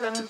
problem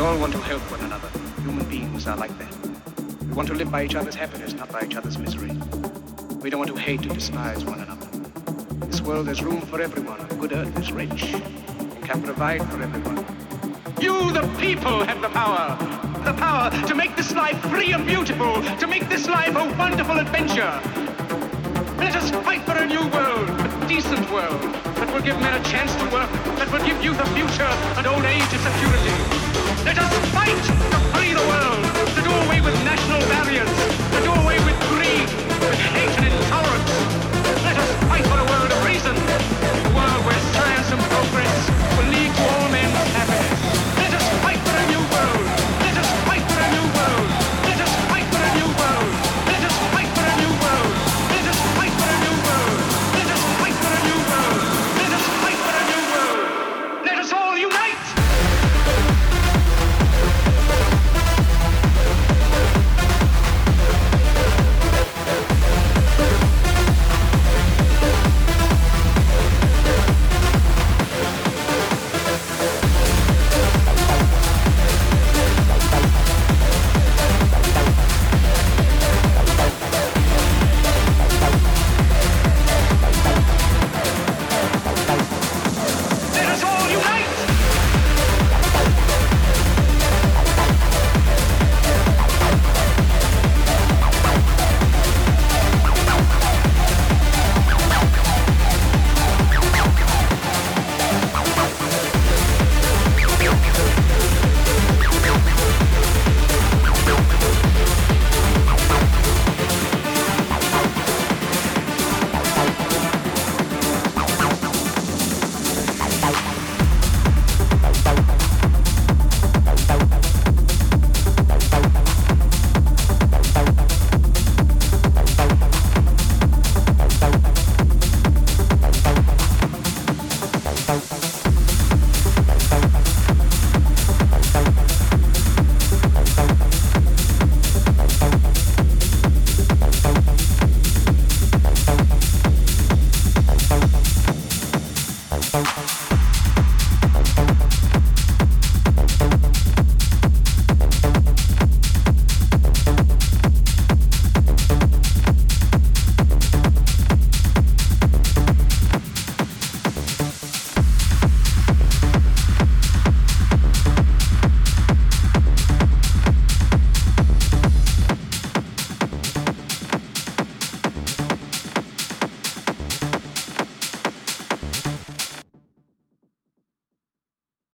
We all want to help one another. Human beings are like that. We want to live by each other's happiness, not by each other's misery. We don't want to hate or despise one another. This world has room for everyone. Good earth is rich and can provide for everyone. You, the people, have the power. The power to make this life free and beautiful, to make this life a wonderful adventure. Let us fight for a new world, a decent world, that will give men a chance to work, that will give youth a future and old age a security. Let us fight to free the world, to do away with national barriers,